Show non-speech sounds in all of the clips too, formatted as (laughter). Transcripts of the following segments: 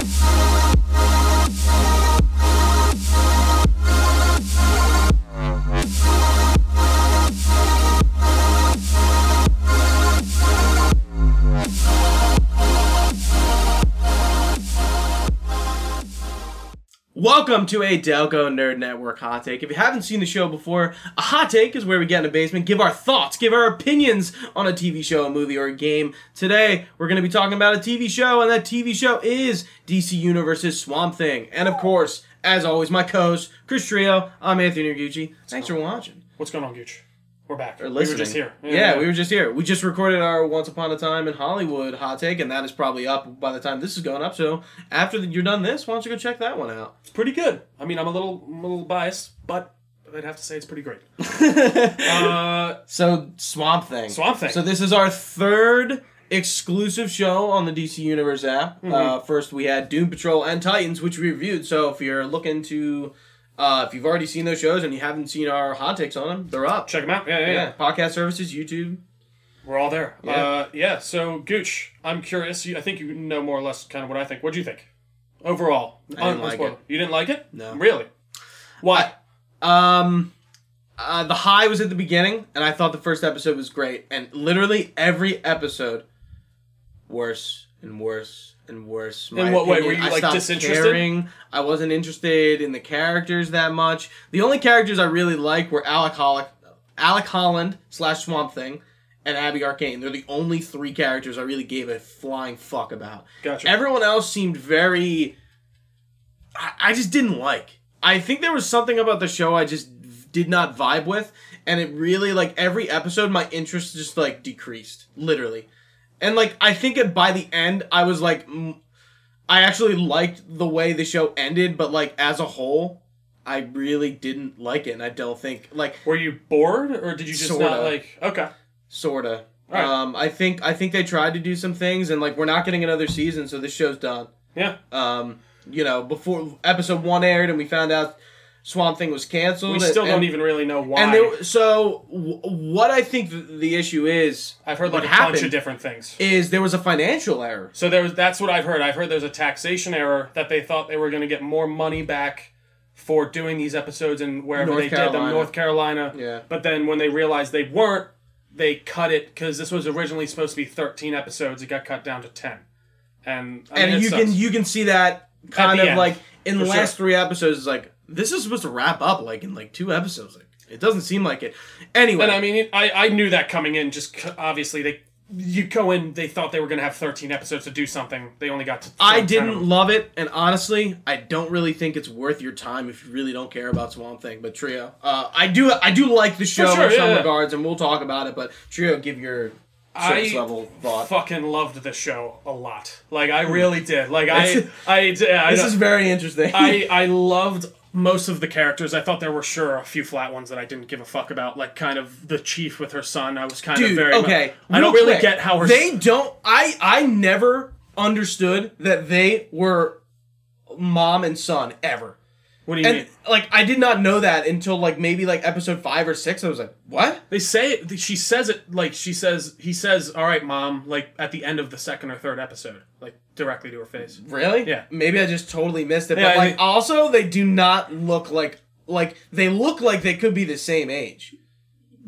Bye. Welcome to a Delco Nerd Network hot take. If you haven't seen the show before, a hot take is where we get in a basement, give our thoughts, give our opinions on a TV show, a movie, or a game. Today, we're going to be talking about a TV show, and that TV show is DC Universe's Swamp Thing. And of course, as always, my co-host, Chris Trio. I'm Anthony Noguchi. Thanks for watching. What's going on, Gooch? We're back. Or we listening. were just here. Yeah, we were just here. We just recorded our Once Upon a Time in Hollywood hot take, and that is probably up by the time this is going up. So after you're done this, why don't you go check that one out? It's pretty good. I mean, I'm a little, I'm a little biased, but I'd have to say it's pretty great. (laughs) uh, So Swamp Thing. Swamp Thing. So this is our third exclusive show on the DC Universe app. Mm-hmm. Uh, first we had Doom Patrol and Titans, which we reviewed. So if you're looking to, uh, if you've already seen those shows and you haven't seen our hot takes on them, they're up. check them out. Yeah, yeah, Yeah, yeah. podcast services, YouTube. We're all there. Yeah. Uh, yeah. So, Gooch, I'm curious. I think you know more or less kind of what I think. What do you think overall? I didn't like it. You didn't like it? No. Really? Why? Um, uh, the high was at the beginning, and I thought the first episode was great, and literally every episode, worse and worse and worse. In what way? Were you, I like, stopped disinterested? Caring. I wasn't interested in the characters that much. The only characters I really liked were Alec Holland, Alec Holland slash Swamp Thing, and Abby Arcane. They're the only three characters I really gave a flying fuck about. Gotcha. Everyone else seemed very. I, I just didn't like. I think there was something about the show I just did not vibe with, and it really like every episode my interest just like decreased, literally. And like I think it, by the end I was like, mm, I actually liked the way the show ended, but like as a whole, I really didn't like it, and I don't think like Were you bored, or did you just Sorta. not like? Okay. sorta. Um, I think I think they tried to do some things, and like we're not getting another season, so this show's done. Yeah. Um, you know, before episode one aired and we found out Swamp Thing was canceled. We still and, don't even really know why. And there, so w- what I think the, the issue is, I've heard like a bunch of different things. is there was a financial error. So there was that's what I've heard. I've heard there's a taxation error that they thought they were going to get more money back for doing these episodes and wherever North they did them, North Carolina. Yeah. But then when they realized they weren't, they cut it because this was originally supposed to be 13 episodes. It got cut down to 10. And I and you can you can see that kind of end, like in the last sure. three episodes. It's like this is supposed to wrap up like in like two episodes. Like it doesn't seem like it. Anyway, And I mean, I, I knew that coming in. Just c- obviously they. You go in. They thought they were going to have 13 episodes to do something. They only got to. I didn't love it, and honestly, I don't really think it's worth your time if you really don't care about Swamp Thing. But Trio, uh, I do, I do like the show sure, in some yeah, regards, and we'll talk about it. But Trio, give your I level thought. fucking loved the show a lot. Like I really did. Like I, I, did- I, this is very interesting. I, (laughs) I loved most of the characters. I thought there were sure a few flat ones that I didn't give a fuck about. Like kind of the chief with her son. I was kind of Dude, very. okay. I don't really quick, get how her. they don't. I I never understood that they were mom and son ever. What do you And mean? like I did not know that until like maybe like episode five or six. I was like, what? They say it. She says it like she says. He says, "All right, mom." Like at the end of the second or third episode, like directly to her face. Really? Yeah. Maybe I just totally missed it. Yeah, but I like think- also they do not look like like they look like they could be the same age.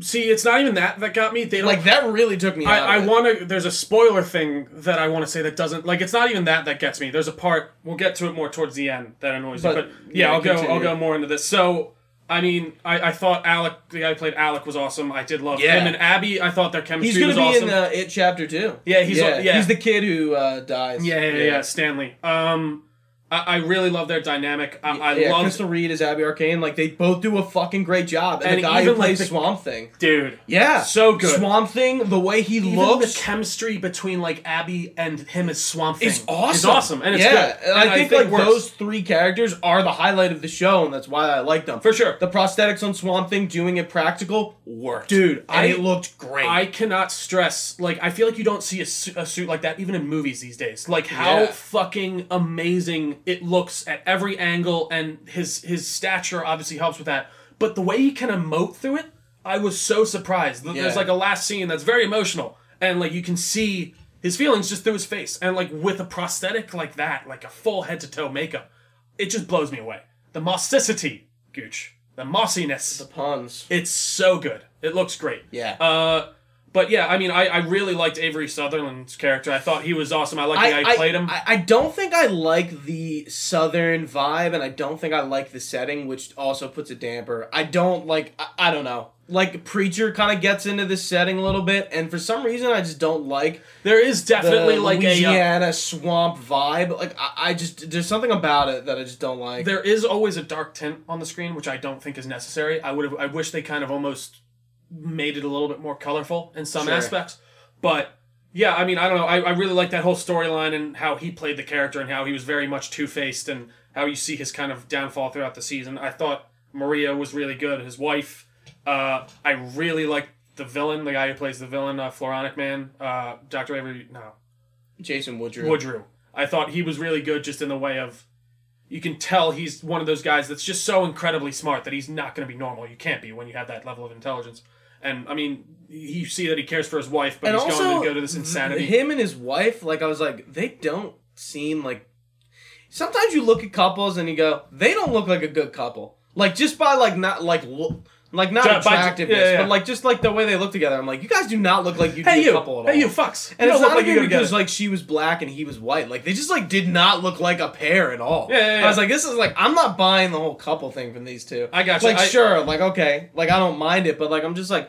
See, it's not even that that got me. They don't Like that really took me. I, I want to. There's a spoiler thing that I want to say that doesn't like. It's not even that that gets me. There's a part we'll get to it more towards the end that annoys But, me. But yeah, yeah, I'll go. I'll go more into this. So I mean, I, I thought Alec, the guy who played Alec, was awesome. I did love Yeah. him and Abby. I thought their chemistry. He's gonna was be awesome. in uh, it chapter two. Yeah, he's- yeah. he's the kid who uh, dies. yeah, yeah, yeah, Stanley. Um, I, I really love their dynamic. I, I yeah, love, Crystal Reed as Abby Arcane. Like they both do a fucking great job. And, And the guy who even, like, plays the- Swamp Thing. dude. Yeah, So good. Swamp Thing, the way he Even looks. the chemistry between like Abby and him as Swamp Thing is awesome. Is awesome, and it's yeah, good. and And I think, like those three characters are the highlight of the show, and that's why I like them for sure. The prosthetics on Swamp Thing doing it practical worked, Dude, and I- it looked great. I cannot stress like I feel like you don't see a, su- a suit like that even in movies these days. Like how Yeah. fucking amazing it looks at every angle, and his his stature obviously helps with that. But the way he can emote through it, I was so surprised. Yeah. There's like a last scene that's very emotional, and like you can see his feelings just through his face, and like with a prosthetic like that, like a full head to toe makeup, it just blows me away. The mossicity, Gooch, the mossiness, The puns. it's so good. It looks great. Yeah. Uh, but yeah, I mean, I, I really liked Avery Sutherland's character. I thought he was awesome. I liked the guy who played him. I, I don't think I like the southern vibe, and I don't think I like the setting, which also puts a damper. I don't like. I, I don't know. Like preacher kind of gets into this setting a little bit, and for some reason, I just don't like there is the definitely like a. Uh, Louisiana swamp vibe. Like I, I just there's something about it that I just don't like. there is always a dark tint on the screen, which I don't think is necessary. I would have. I wish they kind of almost made it a little bit more colorful in some Sure. aspects. But yeah, I mean, I don't know. I, I really like that whole storyline and how he played the character and how he was very much two faced and how you see his kind of downfall throughout the season. I thought Maria was really good. His wife. Uh, I really liked the villain, the guy who plays the villain, uh, Floronic Man, uh, Doctor Avery. No, Jason Woodruff. Woodrue. I thought he was really good just in the way of you can tell he's one of those guys that's just so incredibly smart that he's not going to be normal. You can't be when you have that level of intelligence. And I mean, you see that he cares for his wife, but and he's also going to go to this insanity. Him and his wife, like I was like, they don't seem like. Sometimes you look at couples and you go, they don't look like a good couple. Like just by like not like look. Like not by- attractiveness, yeah, yeah. but like just like the way they look together. I'm like, you guys do not look like you'd hey be a you, couple at all. hey you, fucks. And you it's don't not like even you're gonna get because it. like she was black and he was white. Like they just like did not look like a pair at all. Yeah, yeah, yeah. I was like, this is like I'm not buying the whole couple thing from these two. I got you. Like I- sure, like okay, like I don't mind it, but like I'm just like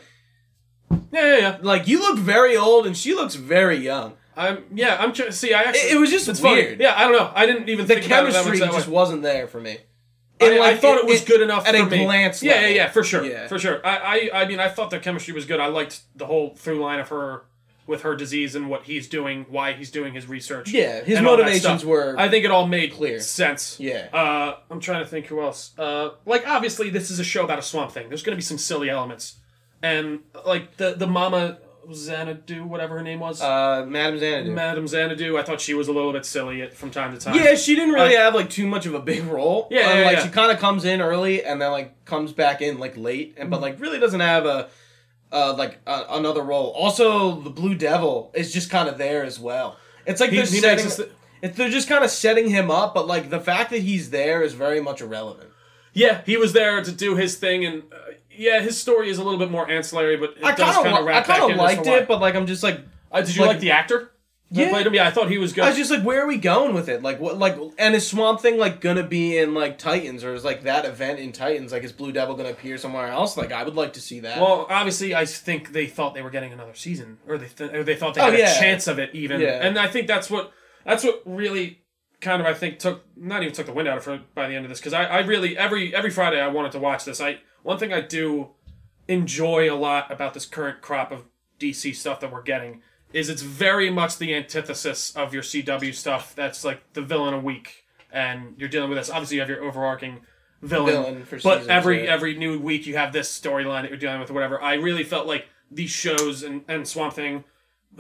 yeah, yeah, yeah. like you look very old and she looks very young. I'm yeah. I'm tr- see. I actually It, it was just it's weird. funny. Yeah, I don't know. I didn't even The think about it that chemistry much just way. wasn't there for me. I, In, I thought it, was it- good enough at for a me. glance Yeah, yeah, level. yeah, for sure, Yeah. for sure. I, I, I mean, I thought the chemistry was good. I liked the whole through line of her with her disease and what he's doing, why he's doing his research. Yeah, his and all that motivations were I think it all made clear. sense. Yeah. Uh, I'm trying to think who else. Uh, like obviously this is a show about a swamp thing. There's gonna be some silly elements, and like the the mama Xanadu, whatever her name was, uh, Madam Xanadu. Madam Xanadu. I thought she was a little bit silly at, from time to time. yeah, she didn't really I- have like too much of a big role. Yeah, Um, yeah, like yeah. she kind of comes in early and then like comes back in like late, and but Mm-hmm. like really doesn't have a uh like a, another role. Also, the Blue Devil is just kind of there as well. It's like He- they're he setting. th- it's, they're just kind of setting him up, but like the fact that he's there is very much irrelevant. Yeah, he was there to do his thing, and uh, yeah, his story is a little bit more ancillary, but it I does kind of of I kind of liked it, but like I'm just like Uh, did you like- like the actor? Yeah. played him? Yeah, I thought he was good. I was just like, where are we going with it? Like, what, like, and is Swamp Thing like gonna be in like Titans, or is like that event in Titans? Like, is Blue Devil gonna appear somewhere else? Like, I would like to see that. well, obviously, I think they thought they were getting another season, or they th- or they thought they Oh, had yeah. a chance of it even. Yeah. And I think that's what that's what really kind of I think took not even took the wind out of her by the end of this because I, I really every every Friday I wanted to watch this. I one thing I do enjoy a lot about this current crop of DC stuff that we're getting is it's very much the antithesis of your CW stuff. That's like the villain a week, and you're dealing with this. Obviously, you have your overarching villain, Villain for but seasons, every every new week you have this storyline that you're dealing with, or whatever. I really felt like these shows and, and Swamp Thing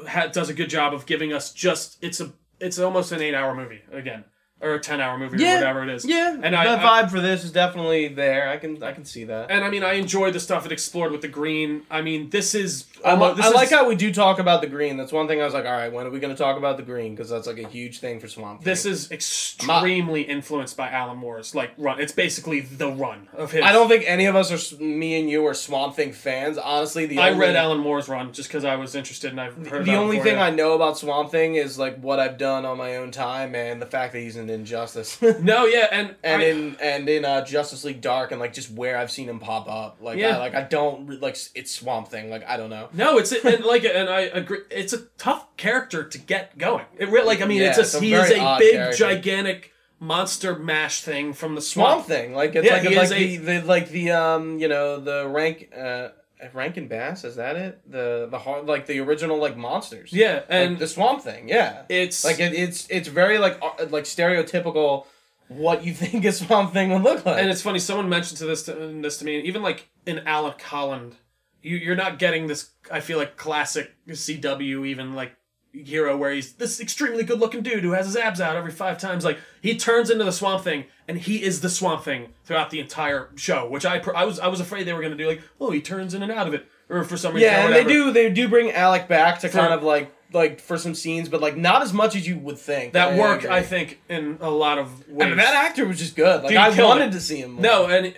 ha does a good job of giving us just it's a it's almost an eight hour movie again or a ten hour movie Yeah. or whatever it is. yeah, and I- that I- vibe for this is definitely there. I can I can see that. And I mean, I enjoyed the stuff it explored with the green. I mean, this is. I, li- almo- this I like is- how we do talk about the green. That's one thing I was like, all right, when are we going to talk about the green? Because that's like a huge thing for Swamp Thing. This is extremely influenced by Alan Moore's like run. It's basically the run of his. I don't think any of us are me and you are Swamp Thing fans. Honestly, the I only, read Alan Moore's run just because I was interested and I've heard. The only thing. I know about Swamp Thing is like what I've done on my own time and the fact that he's in Injustice. (laughs) No, yeah, and and I- in and in uh, Justice League Dark and like just where I've seen him pop up. Like Yeah. I, like I don't like it's Swamp Thing. Like I don't know. No, it's and like and I agree. It's a tough character to get going. It really like I mean, Yeah, it's a, it's a he is very a odd big character. gigantic monster mash thing from the Swamp swamp. Thing. Like it's Yeah, like he like is the, a- the like the um you know the rank uh Rankin Bass is that it the the hard like the original like monsters. Yeah, Like, and the Swamp Thing. Yeah. it's Like it, it's it's very like uh, like stereotypical what you (laughs) think a Swamp Thing would look like. and it's funny. Someone mentioned to this to, this to me. Even like in Alec Holland, you you're not getting this. I feel like classic CW even like hero where he's this extremely good looking dude who has his abs out every five times. Like he turns into the Swamp Thing, and he is the Swamp Thing throughout the entire show. Which I I was I was afraid they were gonna do like oh he turns in and out of it or for some reason. yeah, and they do they do bring Alec back to For- kind of like like for some scenes, but like not as much as you would think. that I worked, agree. I think, in a lot of ways. I mean, that actor was just good. Like Dude, I wanted it. to see him. More, no, and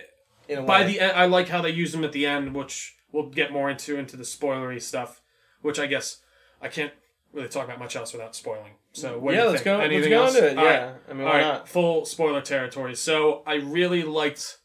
by way. the end, I like how they used him at the end, which we'll get more into into the spoilery stuff, which I guess I can't really talk about much else without spoiling. So yeah, let's think? go. Anything let's else? into it. All Yeah, right. I mean, All why right, not? full spoiler territory. So I really liked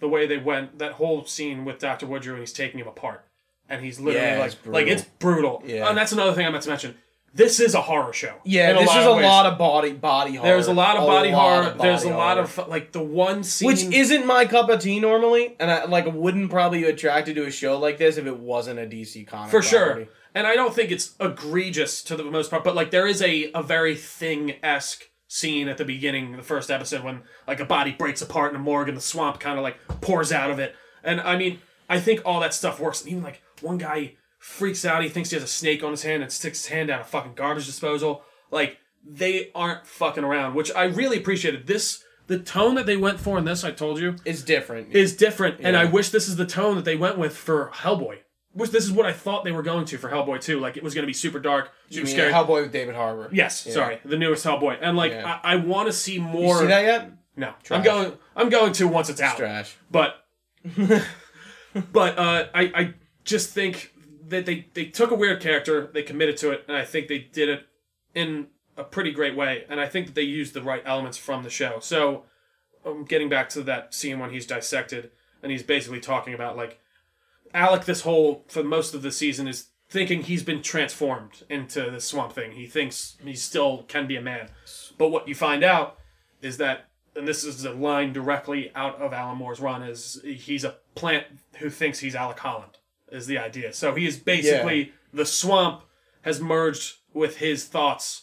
the way they went that whole scene with Doctor Woodrow and he's taking him apart, and he's literally Yeah, like, it's like it's brutal. Yeah. and that's another thing I meant to mention. This is a horror show. Yeah, this is a ways. lot of body body horror. There's a lot of body horror. of There's a lot of like the one scene which isn't my cup of tea normally, and I like wouldn't probably be attracted to a show like this if it wasn't a DC comic. for sure. And I don't think it's egregious to the most part, but like there is a a very thing esque scene at the beginning, the first episode, when like a body breaks apart in a morgue and the swamp kind of like pours out of it. And I mean, I think all that stuff works. And even like one guy freaks out, he thinks he has a snake on his hand and sticks his hand down a fucking garbage disposal. Like they aren't fucking around, which I really appreciated. This the tone that they went for in this, I told you, It's different. is different, and I wish this is the tone that they went with for Hellboy. Which this is what I thought they were going to for Hellboy too. Like it was going to be super dark, You super scary. Hellboy with David Harbour. yes, Yeah. sorry, the newest Hellboy, and like Yeah. I, I want to see You more. see that yet? No, I'm going. I'm going to once it's It's out. trash. But (laughs) but uh, I I just think that they they took a weird character, they committed to it, and I think they did it in a pretty great way. And I think that they used the right elements from the show. So um, getting back to that scene when he's dissected and he's basically talking about like Alec this whole for most of the season is thinking he's been transformed into the swamp thing. He thinks he still can be a man. But what you find out is that and this is a line directly out of Alan Moore's run is he's a plant who thinks he's Alec Holland is the idea. So he is basically the swamp has merged with his thoughts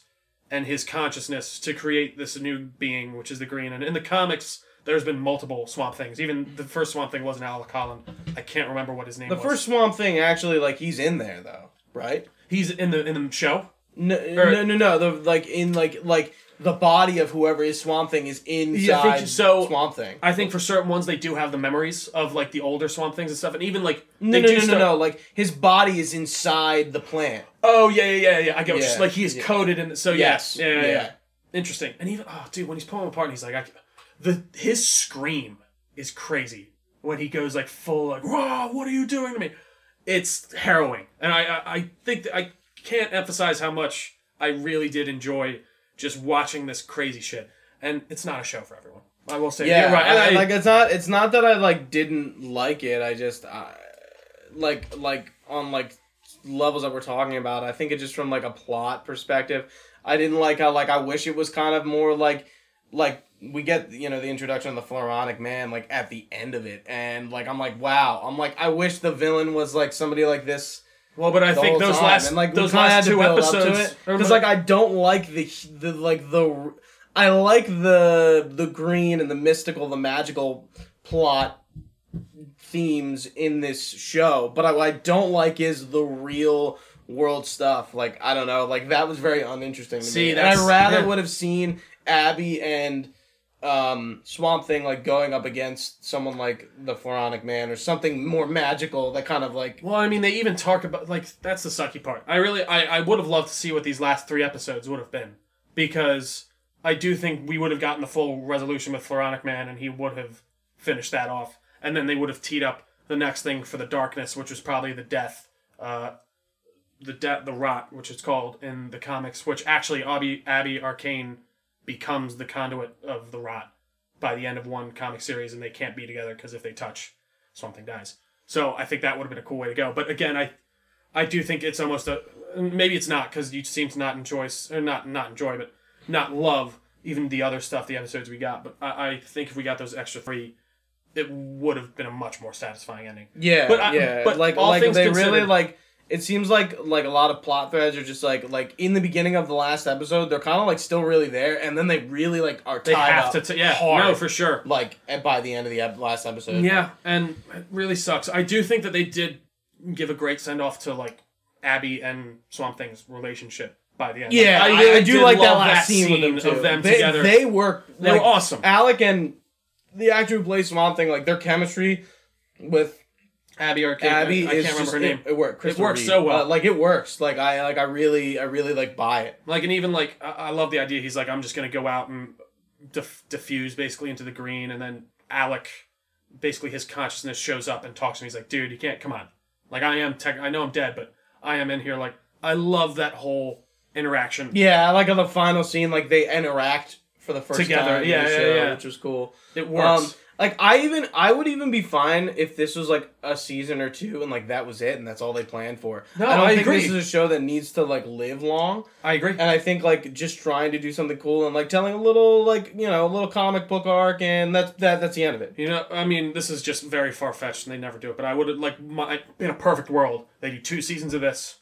and his consciousness to create this new being, which is the green. And in the comics, there's been multiple swamp things. Even the first swamp thing wasn't Alec Holland. I can't remember what his name The was. first Swamp Thing actually, like, he's in there though, right? he's in the in the show. No, no, no, no. The like in like like the body of whoever is Swamp Thing is inside Yeah, I think so. Swamp Thing. I think for certain ones they do have the memories of like the older swamp things and stuff, and even like No, they no, do no, no, no. Like his body is inside the plant. Oh yeah, yeah, yeah, yeah. I get what Yeah, like. He is yeah. coded in. So Yes, yeah, yeah, yeah. Interesting. And even oh, dude, when he's pulling him apart, and he's like, I, the his scream is crazy when he goes like full like, "Raw, what are you doing to me?" It's harrowing, and I, I, I think that I can't emphasize how much I really did enjoy just watching this crazy shit. And it's not a show for everyone. I will say, Yeah, you're right. I- I- like it's not. It's not that I like didn't like it. I just, I, like, like on like levels that we're talking about. I think it just from like a plot perspective. I didn't like how like I wish it was kind of more like, like we get you know the introduction of the Floronic Man like at the end of it, and like I'm like wow. I'm like I wish the villain was like somebody like this. Well, but I think those time. last and, like, those last two build up to episodes because like I don't like the the like the I like the the green and the mystical, the magical plot themes in this show, but I, what I don't like is the real world stuff. Like I don't know, like that was very uninteresting to See, me. And I rather yeah. (laughs) would have seen Abby and um Swamp Thing like going up against someone like the Floronic Man or something more magical that kind of like Well, I mean, they even talk about like that's the sucky part. I really, I, I would have loved to see what these last three episodes would have been because I do think we would have gotten the full resolution with Floronic Man, and he would have finished that off, and then they would have teed up the next thing for the darkness, which was probably the death, uh, the death, the rot, which it's called in the comics, which actually Abby Abby Arcane becomes the conduit of the rot by the end of one comic series, and they can't be together because if they touch, something dies. So I think that would have been a cool way to go. But again, I I do think it's almost a maybe it's not because you seem to not enjoy or not not enjoy, but not love even the other stuff, the episodes we got. But I, I think if we got those extra three, it would have been a much more satisfying ending. Yeah, But I- yeah. but like all like things they really like it seems like like a lot of plot threads are just like like in the beginning of the last episode they're kind of like still really there and then they really like are They tied have up to, t- yeah, hard, no, for sure. like at, by the end of the ep- last episode. Yeah, and it really sucks. I do think that they did give a great send off to like Abby and Swamp Thing's relationship by the end. Yeah, Like, I, really I do like that last scene, with them of them they, together. They work. They like, were awesome. Alec and the actor who plays Swamp Thing, like their chemistry with Abby Arcane. Abby I, I can't remember just, her name. It, worked. it works. Reed. so well. Uh, like it works. Like I like I really I really like buy it. Like and even like I, I love the idea. He's like, I'm just gonna go out and diff- diffuse basically into the green, and then Alec, basically his consciousness shows up and talks to me. He's like, dude, you can't come on. Like I am tech. I know I'm dead, but I am in here. Like I love that whole interaction. Yeah, I like on the final scene like they interact for the first Together. time Yeah, yeah, show, yeah. which was cool. It works. Um, like I even I would even be fine if this was like a season or two and like that was it and that's all they planned for. No, I don't I think agree. this is a show that needs to like live long. I agree. And I think like just trying to do something cool and like telling a little like you know a little comic book arc and that's that that's the end of it. You know, I mean, this is just very far fetched, and they never do it. But I would like my in a perfect world, they do two seasons of this,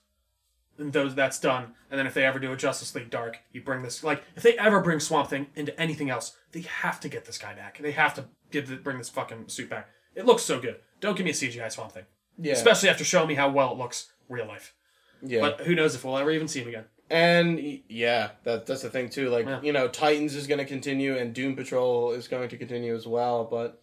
and those that's done. And then if they ever do a Justice League Dark, you bring this like if they ever bring Swamp Thing into anything else, they have to get this guy back. They have to give the, bring this fucking suit back. It looks so good. Don't give me a CGI Swamp Thing, Yeah, especially after showing me how well it looks real life. yeah. But who knows if we'll ever even see him again? And yeah, that that's the thing too. Like Yeah. you know, Titans is going to continue and Doom Patrol is going to continue as well. But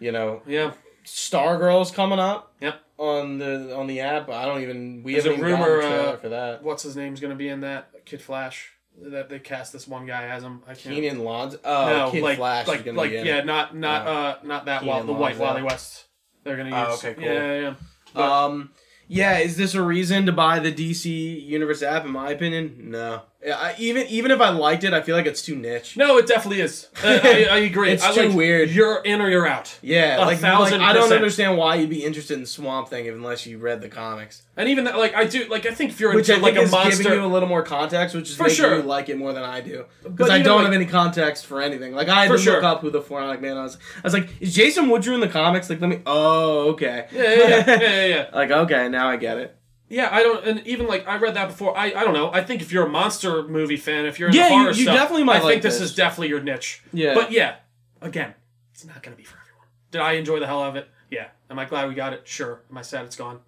you know, Yeah, Stargirl's coming up. Yep. On the on the app, I don't even we There's haven't a rumor, gotten a trailer uh, for that. what's his name's gonna be in that Kid Flash? That they cast this one guy as him. I can't. Keenan Lons. Oh, no, like Flash like like yeah, not not Uh, uh not that Keenan Wall, the white Lonzo. Wally West. They're gonna Oh, use. okay, cool. Yeah, yeah, yeah. Um, yeah, is this a reason to buy the DC Universe app? In my opinion, no. Yeah, I, even even if I liked it, I feel like it's too niche. No, it definitely is. Uh, I, (laughs) I agree. It's I too like, weird. You're in or you're out. Yeah, A like, thousand like I don't understand why you'd be interested in Swamp Thing unless you read the comics. And even that, like I do, like I think if you're Which I into think like a is giving you a little more context, which is For making sure. you like it more than I do. Because I don't like- have any context for anything. Like I had to sure. look up who the Four-Eyed Man was. I was like, is Jason Woodrue in the comics? Like, let me. Oh, okay. yeah, yeah, yeah, yeah, yeah, yeah. (laughs) like okay, now I get it. Yeah, I don't, and even like I read that before. I, I don't know. I think if you're a monster movie fan, if you're Yeah, you- horror you stuff, definitely might I think this, this. is definitely your niche. Yeah. But yeah, again, it's not gonna be for everyone. Did I enjoy the hell out of it? Yeah. Am I glad we got it? Sure. Am I sad it's gone?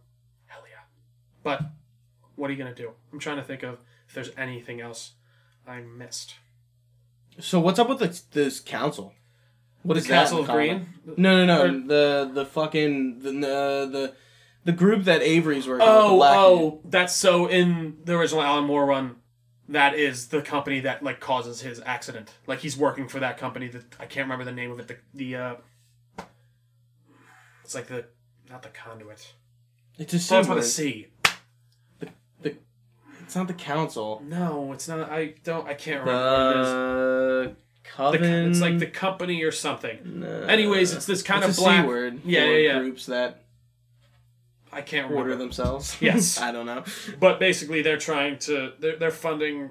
Hell yeah. But what are you gonna do? I'm trying to think of if there's anything else I missed. So what's up with this, this council? What is The that Castle of? Green. No, no, no. Or- the the fucking the the the, the group that Avery's working with. Oh, black oh, that's so in the original Alan Moore run. That is the company that like causes his accident. Like he's working for that company that I can't remember the name of it. The the uh, it's like the not the conduit. It's a Starts C with a word. C. It's not the council. No, it's not. I don't. I can't remember what it is. The The, coven. it's like the company or something. No. Anyways, it's this kind It's of a black. C word. Yeah, yeah, yeah. Groups that I can't order remember. themselves. (laughs) Yes. I don't know. But basically, they're trying to. They're, they're funding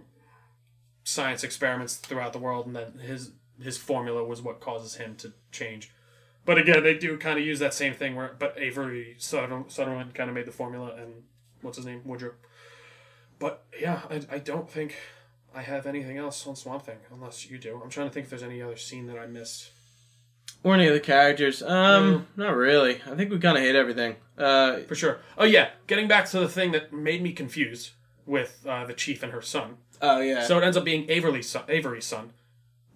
science experiments throughout the world, and then his his formula was what causes him to change. But again, they do kind of use that same thing where, but Avery Sutherland, Sutherland kind of made the formula, and what's his name, Woodrow. But yeah, I, I don't think I have anything else on Swamp Thing, unless you do. I'm trying to think if there's any other scene that I missed. Or any other characters? Um, not really. I think we kind of hit everything. Uh, For sure. Oh yeah, getting back to the thing that made me confused with uh, the chief and her son. oh yeah. So it ends up being Avery's son. Avery's son.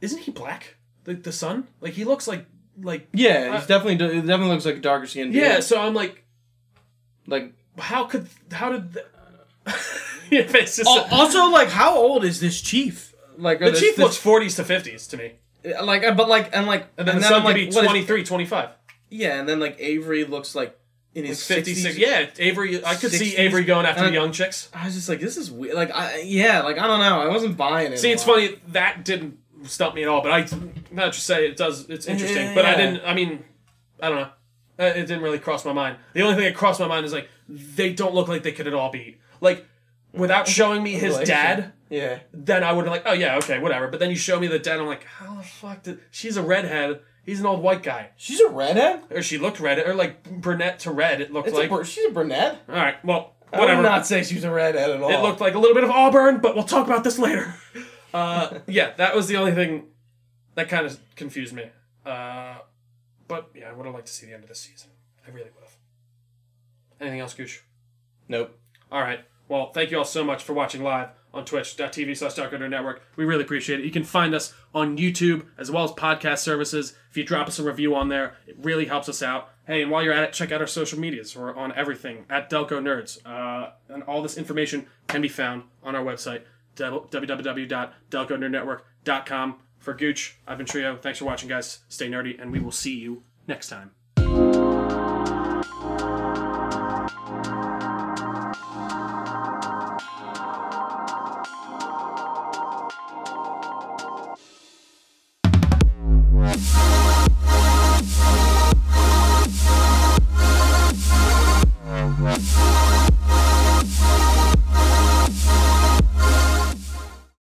Isn't he black? The the son? Like he looks like like yeah, he's uh, definitely it definitely looks like a darker dude. yeah. So I'm like, Like how could how did the, (laughs) just also like how old is this chief? Like the this- chief this- looks 40s to 50s to me, like uh, but like and like and then the I'm like be 23, 25, yeah, and then like Avery looks like in like his 56. 60s. Yeah, Avery. I could see Avery going after the young chicks. I was just like, this is weird. Like, I yeah, like I don't know. I wasn't buying it. See, it's funny that didn't stump me at all, but I now that you say it does, it's interesting. Yeah, but I didn't. I mean, I don't know. Uh, It didn't really cross my mind. The only thing that crossed my mind is like they don't look like they could at all be like without showing me his dad. Yeah. Then I would have like, oh yeah, okay, whatever. But then you show me the dad, I'm like, how the fuck did she's a redhead? He's an old white guy, She's a redhead. or she looked red, or like brunette to red. It looked It's like. a, br- she's a brunette. all right, well, whatever. I whatever. would not say she was a redhead at all. It looked like a little bit of auburn, but we'll talk about this later. (laughs) Uh, yeah, that was the only thing that kind of confused me. Uh, but yeah, I would have liked to see the end of this season. I really would have. Anything else, Gooch? Nope. All right. Well, thank you all so much for watching live on twitch.tv slash Network. We really appreciate it. You can find us on YouTube as well as podcast services. If you drop us a review on there, it really helps us out. Hey, and while you're at it, check out our social medias. We're on everything at Delco Nerds. Uh, and all this information can be found on our website, www.delconerdnetwork.com. For Gooch, I've been Trio. Thanks for watching, guys. Stay nerdy, and we will see you next time.